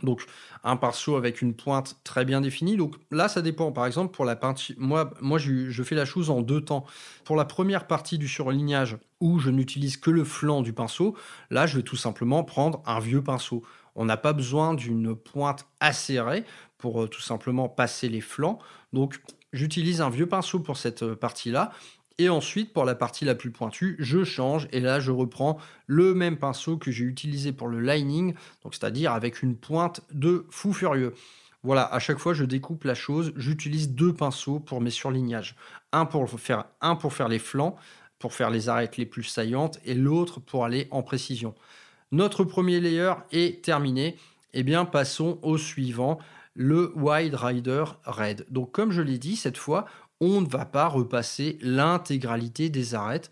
Donc, un pinceau avec une pointe très bien définie. Donc là, ça dépend. Par exemple, pour la partie, moi, moi je, je, fais la chose en deux temps. Pour la première partie du surlignage, où je n'utilise que le flanc du pinceau, là, je vais tout simplement prendre un vieux pinceau. On n'a pas besoin d'une pointe acérée pour euh, tout simplement passer les flancs. Donc j'utilise un vieux pinceau pour cette euh, partie-là. Et ensuite, pour la partie la plus pointue, je change et là, je reprends le même pinceau que j'ai utilisé pour le lining, donc c'est-à-dire avec une pointe de fou furieux. Voilà, à chaque fois, je découpe la chose. J'utilise deux pinceaux pour mes surlignages. Un pour faire, un pour faire les flancs, pour faire les arêtes les plus saillantes, et l'autre pour aller en précision. Notre premier layer est terminé. Eh bien, passons au suivant, le Wide Rider Red. Donc, comme je l'ai dit, cette fois, on ne va pas repasser l'intégralité des arêtes.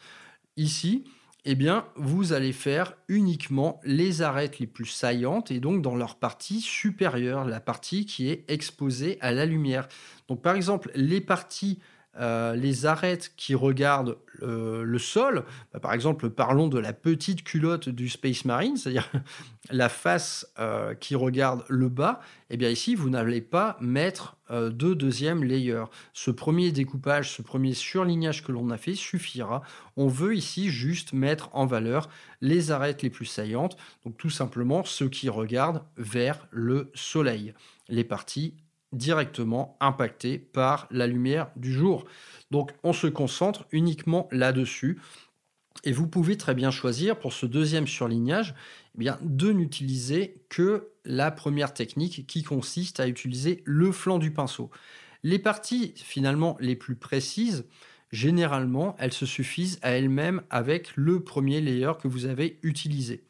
Ici, eh bien, vous allez faire uniquement les arêtes les plus saillantes et donc dans leur partie supérieure, la partie qui est exposée à la lumière. Donc, par exemple, les parties euh, les arêtes qui regardent euh, le sol, bah, par exemple, parlons de la petite culotte du Space Marine, c'est-à-dire la face euh, qui regarde le bas, eh bien ici, vous n'allez pas mettre de deuxième layer. Ce premier découpage, ce premier surlignage que l'on a fait suffira. On veut ici juste mettre en valeur les arêtes les plus saillantes, donc tout simplement ceux qui regardent vers le soleil, les parties directement impacté par la lumière du jour. Donc on se concentre uniquement là-dessus. Et vous pouvez très bien choisir pour ce deuxième surlignage eh de n'utiliser que la première technique qui consiste à utiliser le flanc du pinceau. Les parties finalement les plus précises, généralement, elles se suffisent à elles-mêmes avec le premier layer que vous avez utilisé.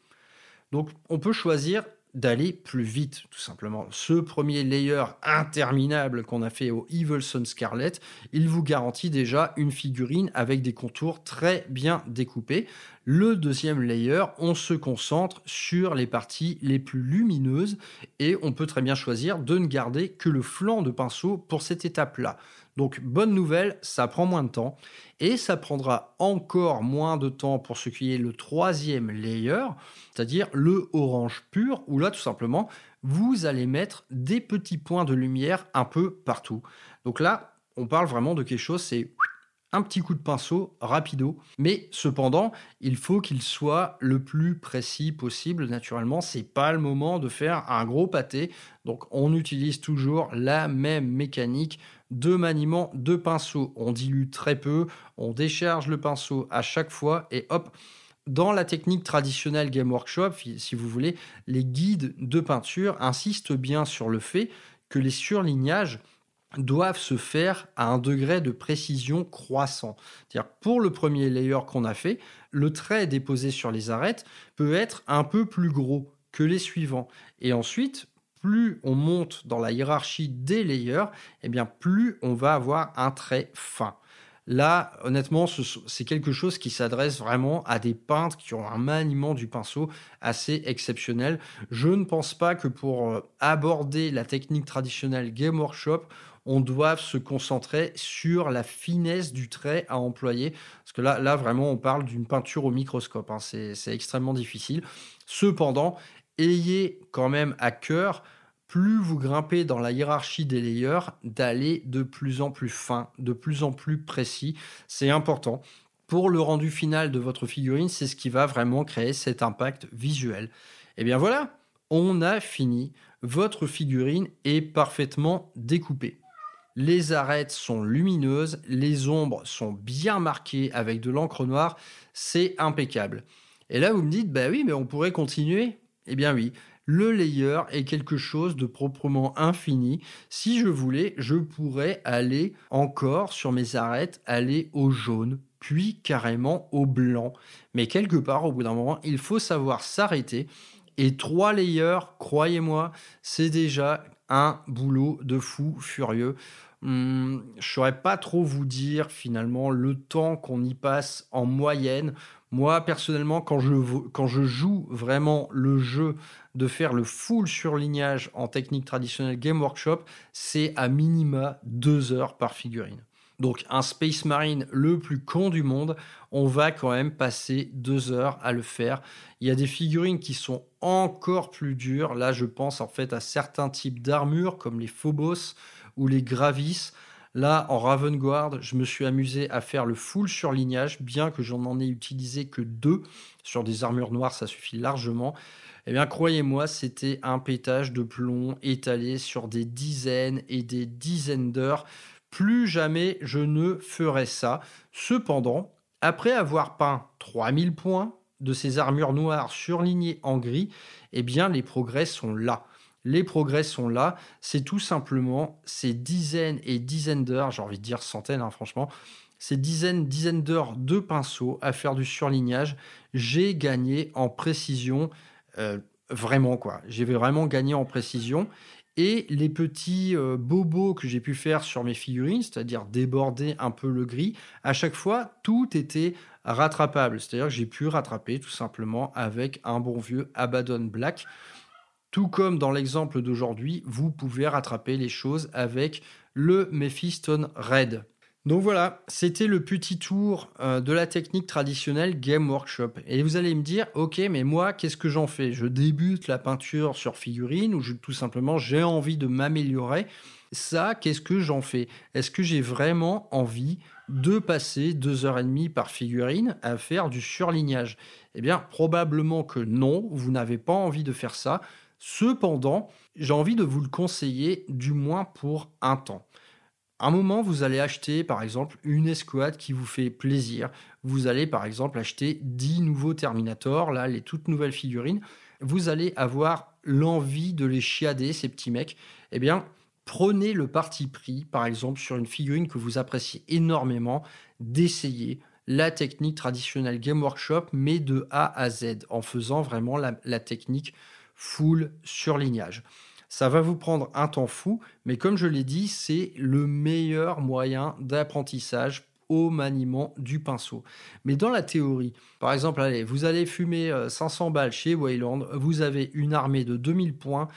Donc on peut choisir d'aller plus vite, tout simplement. Ce premier layer interminable qu'on a fait au Evil Sun Scarlet, il vous garantit déjà une figurine avec des contours très bien découpés. Le deuxième layer, on se concentre sur les parties les plus lumineuses et on peut très bien choisir de ne garder que le flanc de pinceau pour cette étape-là. Donc bonne nouvelle, ça prend moins de temps et ça prendra encore moins de temps pour ce qui est le troisième layer, c'est-à-dire le orange pur, où là tout simplement vous allez mettre des petits points de lumière un peu partout. Donc là, on parle vraiment de quelque chose, c'est un petit coup de pinceau rapido, mais cependant, il faut qu'il soit le plus précis possible. Naturellement, c'est pas le moment de faire un gros pâté, donc on utilise toujours la même mécanique de maniement de pinceau. On dilue très peu, on décharge le pinceau à chaque fois et hop. Dans la technique traditionnelle Game Workshop, si vous voulez, les guides de peinture insistent bien sur le fait que les surlignages doivent se faire à un degré de précision croissant. C'est-à-dire pour le premier layer qu'on a fait, le trait déposé sur les arêtes peut être un peu plus gros que les suivants. Et ensuite, plus on monte dans la hiérarchie des layers, eh bien plus on va avoir un trait fin. Là, honnêtement, c'est quelque chose qui s'adresse vraiment à des peintres qui ont un maniement du pinceau assez exceptionnel. Je ne pense pas que pour euh, aborder la technique traditionnelle Game Workshop, on doit se concentrer sur la finesse du trait à employer. Parce que là, là vraiment, on parle d'une peinture au microscope. Hein. C'est extrêmement difficile. Cependant, ayez quand même à cœur, plus vous grimpez dans la hiérarchie des layers, d'aller de plus en plus fin, de plus en plus précis. C'est important. Pour le rendu final de votre figurine, c'est ce qui va vraiment créer cet impact visuel. Et eh bien voilà, on a fini. Votre figurine est parfaitement découpée. Les arêtes sont lumineuses, les ombres sont bien marquées avec de l'encre noire, c'est impeccable. Et là, vous me dites, bah oui, mais on pourrait continuer. Eh bien oui, le layer est quelque chose de proprement infini. Si je voulais, je pourrais aller encore sur mes arêtes, aller au jaune, puis carrément au blanc. Mais quelque part, au bout d'un moment, il faut savoir s'arrêter. Et trois layers, croyez-moi, c'est déjà un boulot de fou furieux. Hum, je ne saurais pas trop vous dire finalement le temps qu'on y passe en moyenne. Moi, personnellement, quand je, quand je joue vraiment le jeu de faire le full surlignage en technique traditionnelle Game Workshop, c'est à minima deux heures par figurine. Donc un Space Marine le plus con du monde, on va quand même passer deux heures à le faire. Il y a des figurines qui sont encore plus dures. Là, je pense en fait à certains types d'armures comme les Phobos ou les Gravis. Là, en Ravenguard, je me suis amusé à faire le full surlignage, bien que j'en en ai utilisé que deux. Sur des armures noires, ça suffit largement. Eh bien, croyez-moi, c'était un pétage de plomb étalé sur des dizaines et des dizaines d'heures. Plus jamais je ne ferai ça. Cependant, après avoir peint 3000 points de ces armures noires surlignées en gris, eh bien, les progrès sont là les progrès sont là. C'est tout simplement ces dizaines et dizaines d'heures, j'ai envie de dire centaines, hein, franchement, ces dizaines, dizaines d'heures de pinceau à faire du surlignage. J'ai gagné en précision, euh, vraiment quoi. J'ai vraiment gagné en précision. Et les petits euh, bobos que j'ai pu faire sur mes figurines, c'est-à-dire déborder un peu le gris, à chaque fois, tout était rattrapable. C'est-à-dire que j'ai pu rattraper tout simplement avec un bon vieux Abaddon Black. Tout comme dans l'exemple d'aujourd'hui, vous pouvez rattraper les choses avec le Mephiston Red. Donc voilà, c'était le petit tour euh, de la technique traditionnelle Game Workshop. Et vous allez me dire, ok, mais moi, qu'est-ce que j'en fais? Je débute la peinture sur figurine ou tout simplement j'ai envie de m'améliorer? Ça, qu'est-ce que j'en fais? Est-ce que j'ai vraiment envie de passer deux heures et demie par figurine à faire du surlignage? Eh bien, probablement que non, vous n'avez pas envie de faire ça. Cependant, j'ai envie de vous le conseiller du moins pour un temps. un moment, vous allez acheter par exemple une escouade qui vous fait plaisir. Vous allez par exemple acheter 10 nouveaux Terminators, là, les toutes nouvelles figurines. Vous allez avoir l'envie de les chiader, ces petits mecs. Eh bien, prenez le parti pris, par exemple, sur une figurine que vous appréciez énormément, d'essayer la technique traditionnelle Game Workshop, mais de A à Z, en faisant vraiment la technique full surlignage. Ça va vous prendre un temps fou, mais comme je l'ai dit, c'est le meilleur moyen d'apprentissage au maniement du pinceau. Mais dans la théorie, par exemple, allez, vous allez fumer 500 euh, balles chez Wayland, vous avez une armée de 2000 points,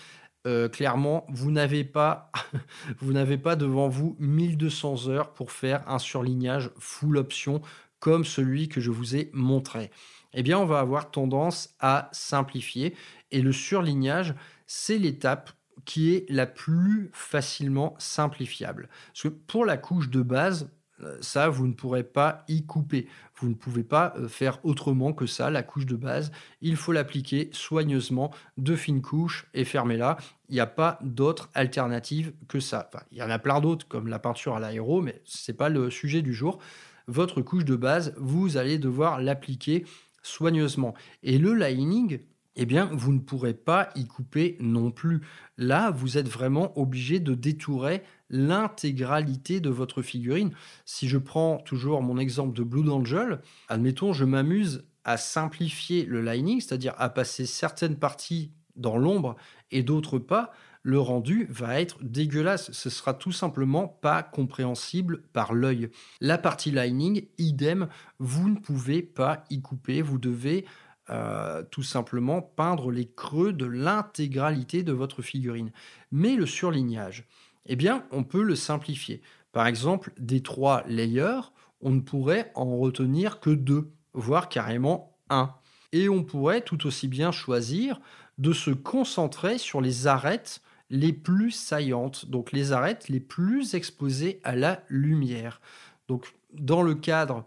euh, clairement, vous n'avez pas, vous n'avez pas devant vous 1200 heures pour faire un surlignage full option comme celui que je vous ai montré. Eh bien, on va avoir tendance à simplifier et le surlignage, c'est l'étape qui est la plus facilement simplifiable. Parce que pour la couche de base, euh, ça, vous ne pourrez pas y couper. Vous ne pouvez pas euh, faire autrement que ça, la couche de base. Il faut l'appliquer soigneusement, de fines couches et fermez-la. Il n'y a pas d'autre alternative que ça. il y en a plein d'autres, comme la peinture à l'aéro, mais ce n'est pas le sujet du jour. Votre couche de base, vous allez devoir l'appliquer soigneusement. Et le lining, eh bien, vous ne pourrez pas y couper non plus. Là, vous êtes vraiment obligé de détourer l'intégralité de votre figurine. Si je prends toujours mon exemple de Blue Angel, admettons, je m'amuse à simplifier le lining, c'est-à-dire à passer certaines parties dans l'ombre et d'autres pas, le rendu va être dégueulasse. Ce sera tout simplement pas compréhensible par l'œil. La partie lining, idem, vous ne pouvez pas y couper. Vous devez euh, tout simplement peindre les creux de l'intégralité de votre figurine. Mais le surlignage, eh bien, on peut le simplifier. Par exemple, des trois layers, on ne pourrait en retenir que deux, voire carrément un. Et on pourrait tout aussi bien choisir de se concentrer sur les arêtes les plus saillantes, donc les arêtes les plus exposées à la lumière. Donc, dans le cadre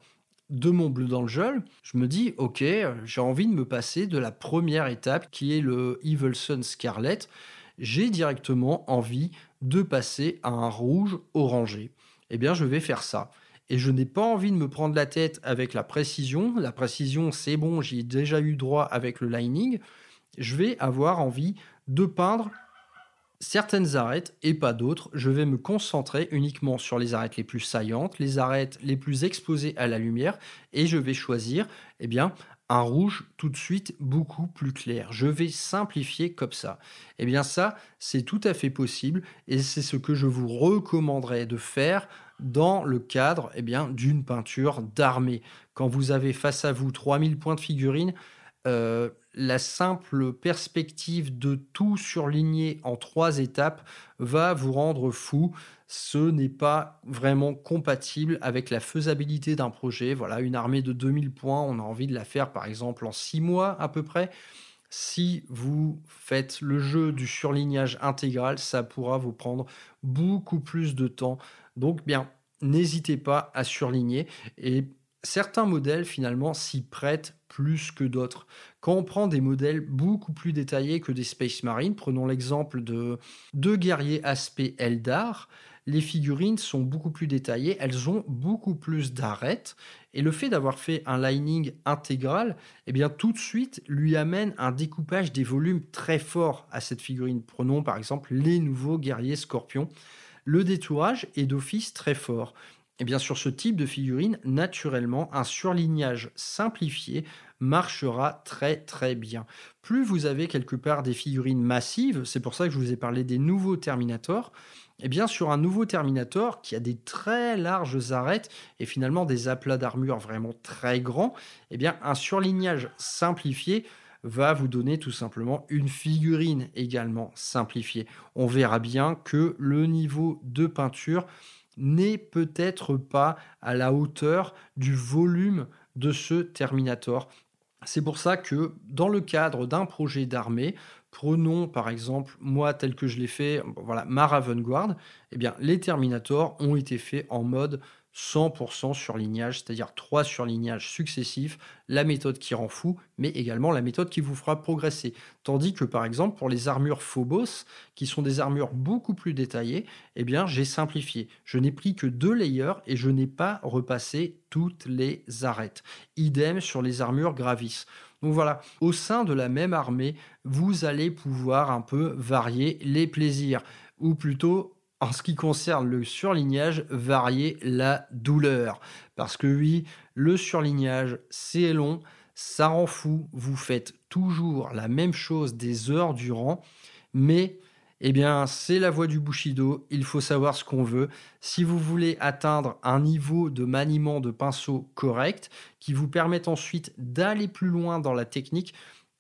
de mon bleu dans le gel, je me dis, ok, j'ai envie de me passer de la première étape qui est le Evil Sun Scarlet. J'ai directement envie de passer à un rouge orangé. Eh bien, je vais faire ça. Et je n'ai pas envie de me prendre la tête avec la précision. La précision, c'est bon, j'y ai déjà eu droit avec le lining. Je vais avoir envie de peindre certaines arêtes et pas d'autres. Je vais me concentrer uniquement sur les arêtes les plus saillantes, les arêtes les plus exposées à la lumière et je vais choisir eh bien, un rouge tout de suite beaucoup plus clair. Je vais simplifier comme ça. Eh bien ça, c'est tout à fait possible et c'est ce que je vous recommanderais de faire dans le cadre eh bien, d'une peinture d'armée. Quand vous avez face à vous 3000 points de figurine, euh, la simple perspective de tout surligner en trois étapes va vous rendre fou. Ce n'est pas vraiment compatible avec la faisabilité d'un projet. Voilà, une armée de 2000 points, on a envie de la faire par exemple en six mois à peu près. Si vous faites le jeu du surlignage intégral, ça pourra vous prendre beaucoup plus de temps. Donc bien, n'hésitez pas à surligner et certains modèles finalement s'y prêtent plus que d'autres. Quand on prend des modèles beaucoup plus détaillés que des Space Marines, prenons l'exemple de deux guerriers aspect Eldar, les figurines sont beaucoup plus détaillées, elles ont beaucoup plus d'arêtes, et le fait d'avoir fait un lining intégral, eh bien tout de suite lui amène un découpage des volumes très fort à cette figurine. Prenons par exemple les nouveaux guerriers scorpions. Le détourage est d'office très fort. Et eh bien sur ce type de figurine, naturellement, un surlignage simplifié marchera très très bien. Plus vous avez quelque part des figurines massives, c'est pour ça que je vous ai parlé des nouveaux Terminator, et eh bien sur un nouveau Terminator qui a des très larges arêtes et finalement des aplats d'armure vraiment très grands, et eh bien un surlignage simplifié va vous donner tout simplement une figurine également simplifiée. On verra bien que le niveau de peinture n'est peut-être pas à la hauteur du volume de ce Terminator. C'est pour ça que dans le cadre d'un projet d'armée, prenons par exemple moi tel que je l'ai fait, voilà, ma Raven eh bien les Terminators ont été faits en mode 100% surlignage, c'est-à-dire trois surlignages successifs, la méthode qui rend fou, mais également la méthode qui vous fera progresser. Tandis que par exemple pour les armures Phobos, qui sont des armures beaucoup plus détaillées, eh bien j'ai simplifié. Je n'ai pris que deux layers et je n'ai pas repassé toutes les arêtes. Idem sur les armures Gravis. Donc voilà, au sein de la même armée, vous allez pouvoir un peu varier les plaisirs, ou plutôt en ce qui concerne le surlignage, varier la douleur. Parce que oui, le surlignage, c'est long, ça rend fou, vous faites toujours la même chose des heures durant, mais eh bien, c'est la voie du Bushido, il faut savoir ce qu'on veut. Si vous voulez atteindre un niveau de maniement de pinceau correct, qui vous permette ensuite d'aller plus loin dans la technique,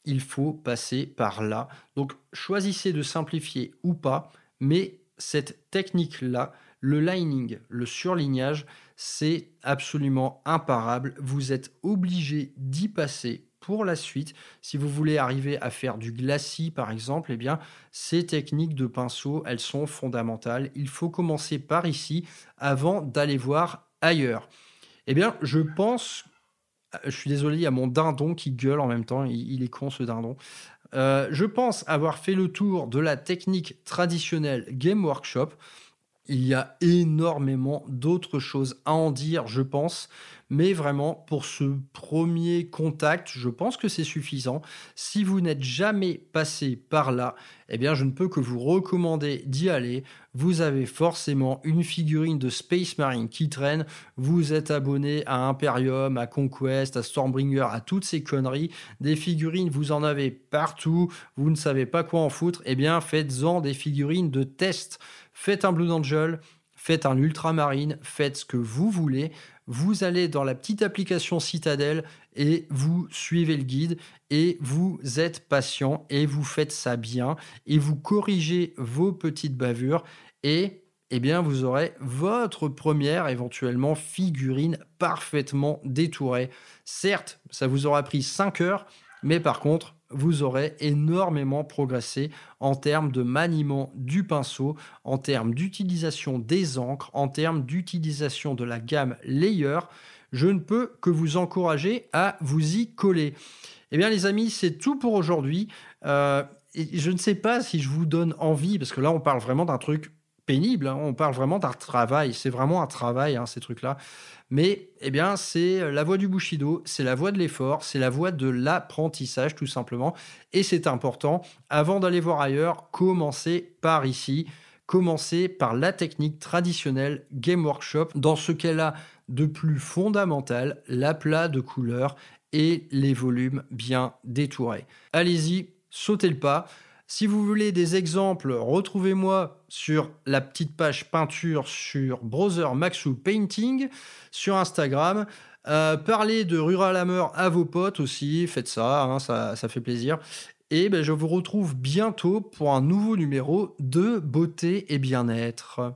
il faut passer par là. Donc, choisissez de simplifier ou pas, mais cette technique-là, le lining, le surlignage, c'est absolument imparable. Vous êtes obligé d'y passer pour la suite. Si vous voulez arriver à faire du glacis, par exemple, eh bien, ces techniques de pinceau, elles sont fondamentales. Il faut commencer par ici avant d'aller voir ailleurs. Eh bien, je pense je suis désolé, il y a mon dindon qui gueule en même temps. Il, est con ce dindon. Euh, je pense avoir fait le tour de la technique traditionnelle Game Workshop. Il y a énormément d'autres choses à en dire, je pense. Mais vraiment, pour ce premier contact, je pense que c'est suffisant. Si vous n'êtes jamais passé par là, eh bien, je ne peux que vous recommander d'y aller. Vous avez forcément une figurine de Space Marine qui traîne. Vous êtes abonné à Imperium, à Conquest, à Stormbringer, à toutes ces conneries. Des figurines, vous en avez partout. Vous ne savez pas quoi en foutre. Eh bien, faites-en des figurines de test. Faites un Blue Angel, faites un Ultramarine, faites ce que vous voulez vous allez dans la petite application Citadel et vous suivez le guide et vous êtes patient et vous faites ça bien et vous corrigez vos petites bavures et eh bien vous aurez votre première éventuellement figurine parfaitement détourée. Certes, ça vous aura pris 5 heures, mais par contre, vous aurez énormément progressé en termes de maniement du pinceau, en termes d'utilisation des encres, en termes d'utilisation de la gamme Layer. Je ne peux que vous encourager à vous y coller. Eh bien les amis, c'est tout pour aujourd'hui. Euh, je ne sais pas si je vous donne envie, parce que là on parle vraiment d'un truc pénible, hein. on parle vraiment d'un travail, c'est vraiment un travail hein, ces trucs-là. Mais eh bien, c'est la voie du Bushido, c'est la voie de l'effort, c'est la voie de l'apprentissage tout simplement. Et c'est important, avant d'aller voir ailleurs, commencez par ici. Commencez par la technique traditionnelle Game Workshop, dans ce qu'elle a de plus fondamental, l'aplat de couleurs et les volumes bien détourés. Allez-y, sautez le pas. Si vous voulez des exemples, retrouvez-moi sur la petite page peinture sur Browser Maxu Painting sur Instagram. Euh, parlez de Rural Hammer à vos potes aussi, faites ça, hein, ça, fait plaisir. Et ben, je vous retrouve bientôt pour un nouveau numéro de beauté et bien-être.